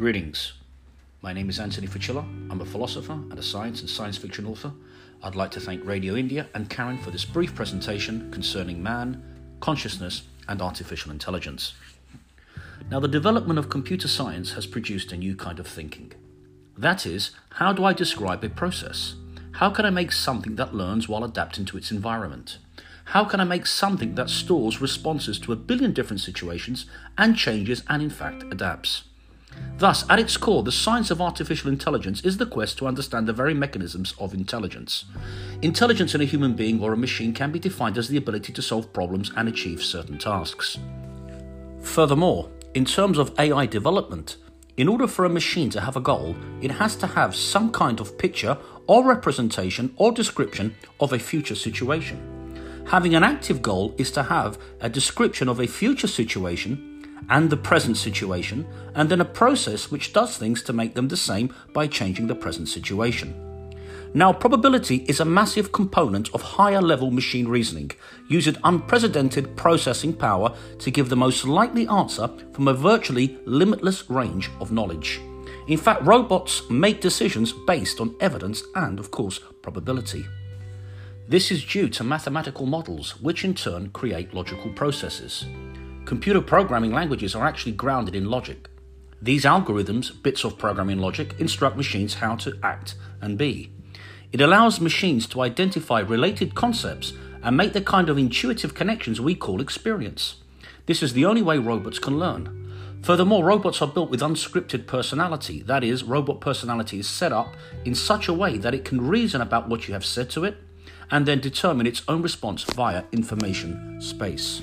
Greetings. My name is Anthony Fucilla. I'm a philosopher and a science and science fiction author. I'd like to thank Radio India and Karan for this brief presentation concerning man, consciousness, and artificial intelligence. Now, the development of computer science has produced a new kind of thinking. That is, how do I describe a process? How can I make something that learns while adapting to its environment? How can I make something that stores responses to a billion different situations and changes and, in fact, adapts? Thus, at its core, the science of artificial intelligence is the quest to understand the very mechanisms of intelligence. Intelligence in a human being or a machine can be defined as the ability to solve problems and achieve certain tasks. Furthermore, in terms of AI development, in order for a machine to have a goal, it has to have some kind of picture or representation or description of a future situation. Having an active goal is to have a description of a future situation and the present situation, and then a process which does things to make them the same by changing the present situation. Now, probability is a massive component of higher level machine reasoning, using unprecedented processing power to give the most likely answer from a virtually limitless range of knowledge. In fact, robots make decisions based on evidence and, of course, probability. This is due to mathematical models, which in turn create logical processes. Computer programming languages are actually grounded in logic. These algorithms, bits of programming logic, instruct machines how to act and be. It allows machines to identify related concepts and make the kind of intuitive connections we call experience. This is the only way robots can learn. Furthermore, robots are built with unscripted personality. That is, robot personality is set up in such a way that it can reason about what you have said to it and then determine its own response via information space.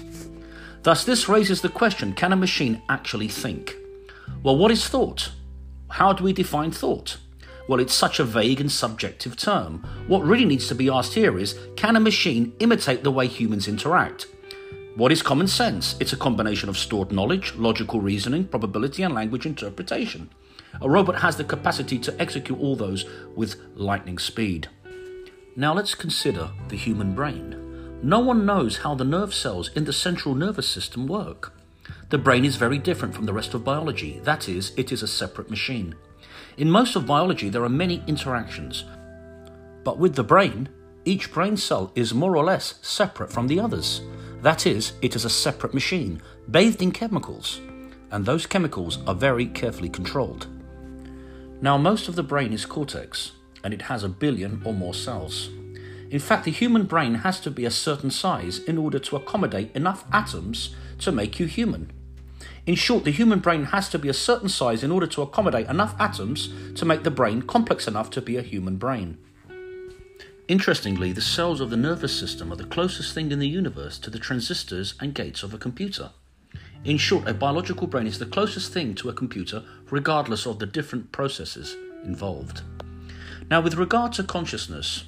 Thus, this raises the question can a machine actually think? Well, what is thought? How do we define thought? Well, it's such a vague and subjective term. What really needs to be asked here is can a machine imitate the way humans interact? What is common sense? It's a combination of stored knowledge, logical reasoning, probability, and language interpretation. A robot has the capacity to execute all those with lightning speed. Now let's consider the human brain. No one knows how the nerve cells in the central nervous system work. The brain is very different from the rest of biology, that is, it is a separate machine. In most of biology, there are many interactions. But with the brain, each brain cell is more or less separate from the others. That is, it is a separate machine, bathed in chemicals, and those chemicals are very carefully controlled. Now, most of the brain is cortex, and it has a billion or more cells. In fact, the human brain has to be a certain size in order to accommodate enough atoms to make you human. In short, the human brain has to be a certain size in order to accommodate enough atoms to make the brain complex enough to be a human brain. Interestingly, the cells of the nervous system are the closest thing in the universe to the transistors and gates of a computer. In short, a biological brain is the closest thing to a computer, regardless of the different processes involved. Now, with regard to consciousness,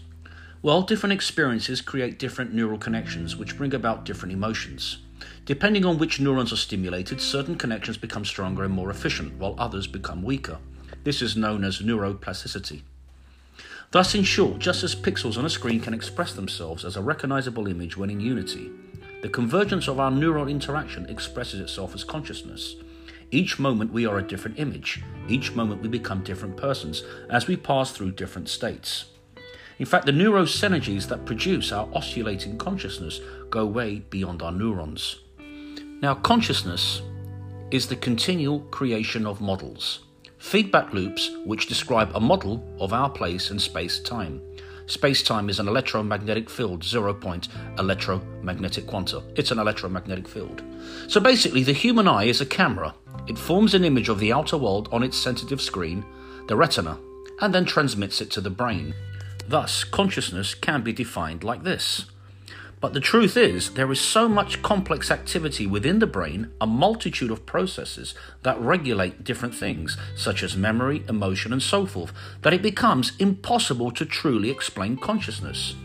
well, different experiences create different neural connections which bring about different emotions. Depending on which neurons are stimulated, certain connections become stronger and more efficient, while others become weaker. This is known as neuroplasticity. Thus, in short, just as pixels on a screen can express themselves as a recognizable image when in unity, the convergence of our neural interaction expresses itself as consciousness. Each moment we are a different image. Each moment we become different persons as we pass through different states. In fact, the neurosynergies that produce our oscillating consciousness go way beyond our neurons. Now, consciousness is the continual creation of models feedback loops which describe a model of our place in space time. Space time is an electromagnetic field, zero point electromagnetic quanta. It's an electromagnetic field. So basically, the human eye is a camera. It forms an image of the outer world on its sensitive screen, the retina, and then transmits it to the brain. Thus, consciousness can be defined like this but the truth is, there is so much complex activity within the brain, a multitude of processes that regulate different things, such as memory, emotion, and so forth, that it becomes impossible to truly explain consciousness.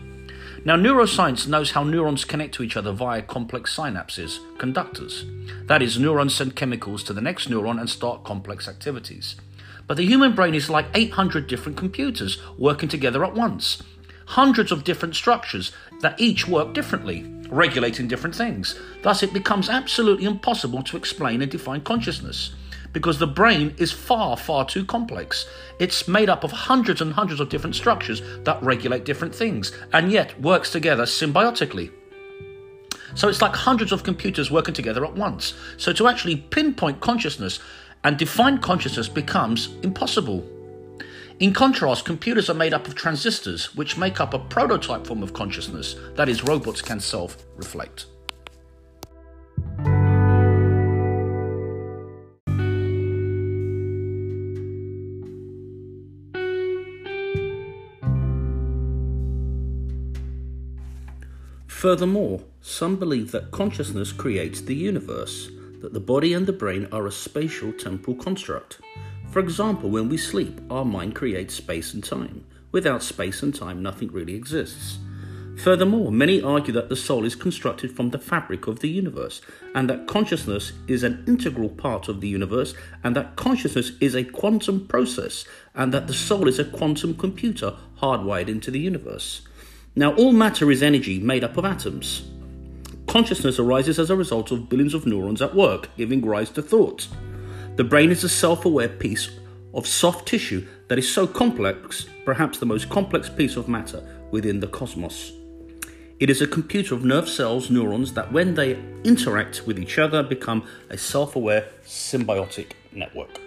Now, neuroscience knows how neurons connect to each other via complex synapses, conductors. That is, neurons send chemicals to the next neuron and start complex activities. But the human brain is like 800 different computers working together at once. Hundreds of different structures that each work differently, regulating different things. Thus, it becomes absolutely impossible to explain and define consciousness because the brain is far, far too complex. It's made up of hundreds and hundreds of different structures that regulate different things and yet works together symbiotically. So it's like hundreds of computers working together at once. So to actually pinpoint consciousness and define consciousness becomes impossible. In contrast, computers are made up of transistors, which make up a prototype form of consciousness, that is, robots can self reflect. Furthermore, some believe that consciousness creates the universe, that the body and the brain are a spatial temporal construct. For example, when we sleep, our mind creates space and time. Without space and time, nothing really exists. Furthermore, many argue that the soul is constructed from the fabric of the universe, and that consciousness is an integral part of the universe, and that consciousness is a quantum process, and that the soul is a quantum computer hardwired into the universe. Now, all matter is energy made up of atoms. Consciousness arises as a result of billions of neurons at work, giving rise to thoughts. The brain is a self aware piece of soft tissue that is so complex, perhaps the most complex piece of matter within the cosmos. It is a computer of nerve cells, neurons, that when they interact with each other become a self aware symbiotic network.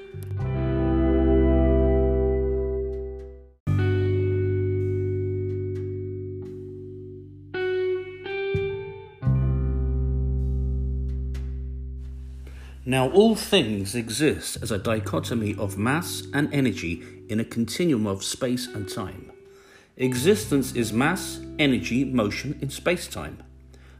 Now, all things exist as a dichotomy of mass and energy in a continuum of space and time. Existence is mass, energy, motion in space time.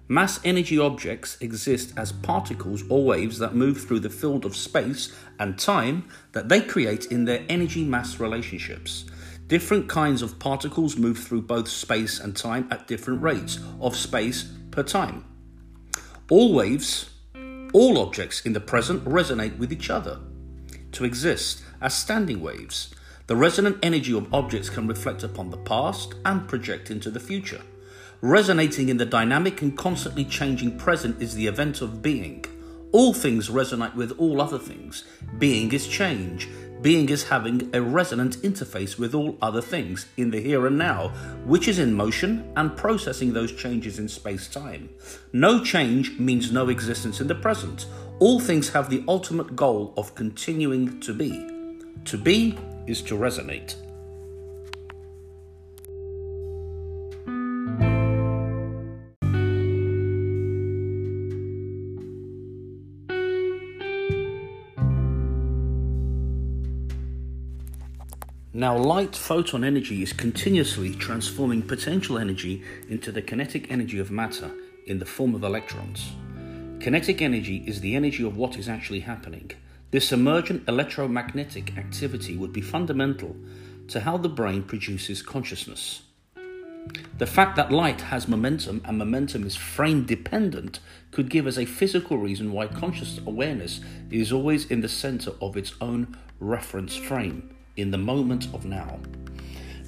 Mass energy objects exist as particles or waves that move through the field of space and time that they create in their energy mass relationships. Different kinds of particles move through both space and time at different rates of space per time. All waves all objects in the present resonate with each other. To exist as standing waves, the resonant energy of objects can reflect upon the past and project into the future. Resonating in the dynamic and constantly changing present is the event of being. All things resonate with all other things. Being is change. Being is having a resonant interface with all other things in the here and now, which is in motion and processing those changes in space time. No change means no existence in the present. All things have the ultimate goal of continuing to be. To be is to resonate. Now, light photon energy is continuously transforming potential energy into the kinetic energy of matter in the form of electrons. Kinetic energy is the energy of what is actually happening. This emergent electromagnetic activity would be fundamental to how the brain produces consciousness. The fact that light has momentum and momentum is frame dependent could give us a physical reason why conscious awareness is always in the center of its own reference frame in the moment of now.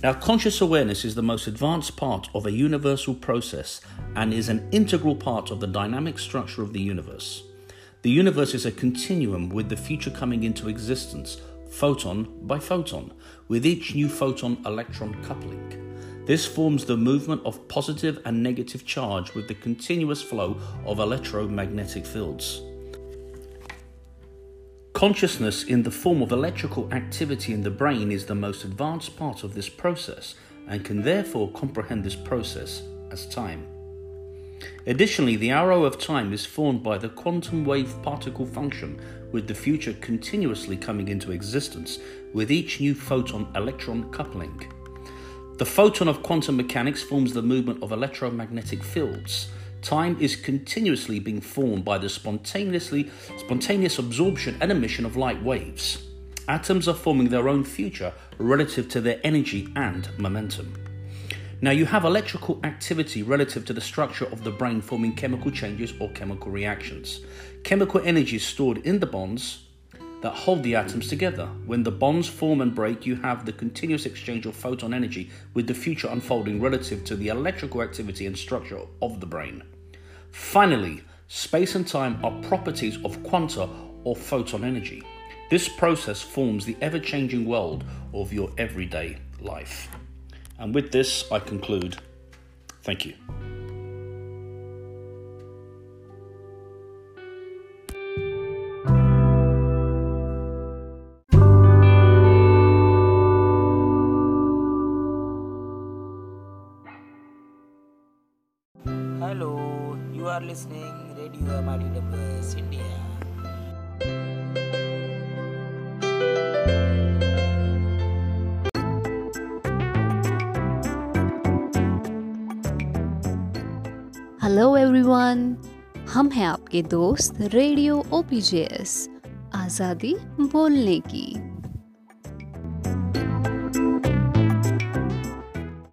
Now, conscious awareness is the most advanced part of a universal process and is an integral part of the dynamic structure of the universe. The universe is a continuum with the future coming into existence, photon by photon, with each new photon electron coupling. This forms the movement of positive and negative charge with the continuous flow of electromagnetic fields. Consciousness in the form of electrical activity in the brain is the most advanced part of this process and can therefore comprehend this process as time. Additionally, the arrow of time is formed by the quantum wave particle function, with the future continuously coming into existence with each new photon electron coupling. The photon of quantum mechanics forms the movement of electromagnetic fields Time is continuously being formed by the spontaneously spontaneous absorption and emission of light waves. Atoms are forming their own future relative to their energy and momentum. Now, you have electrical activity relative to the structure of the brain forming chemical changes or chemical reactions. Chemical energy is stored in the bonds that hold the atoms together. When the bonds form and break, you have the continuous exchange of photon energy with the future unfolding relative to the electrical activity and structure of the brain. Finally, space and time are properties of quanta or photon energy. This process forms the ever changing world of your everyday life. And with this, I conclude. Thank you. Listening Radio MIDWS India. Hello everyone हम हैं आपके दोस्त radio OPJS आज़ादी बोलने की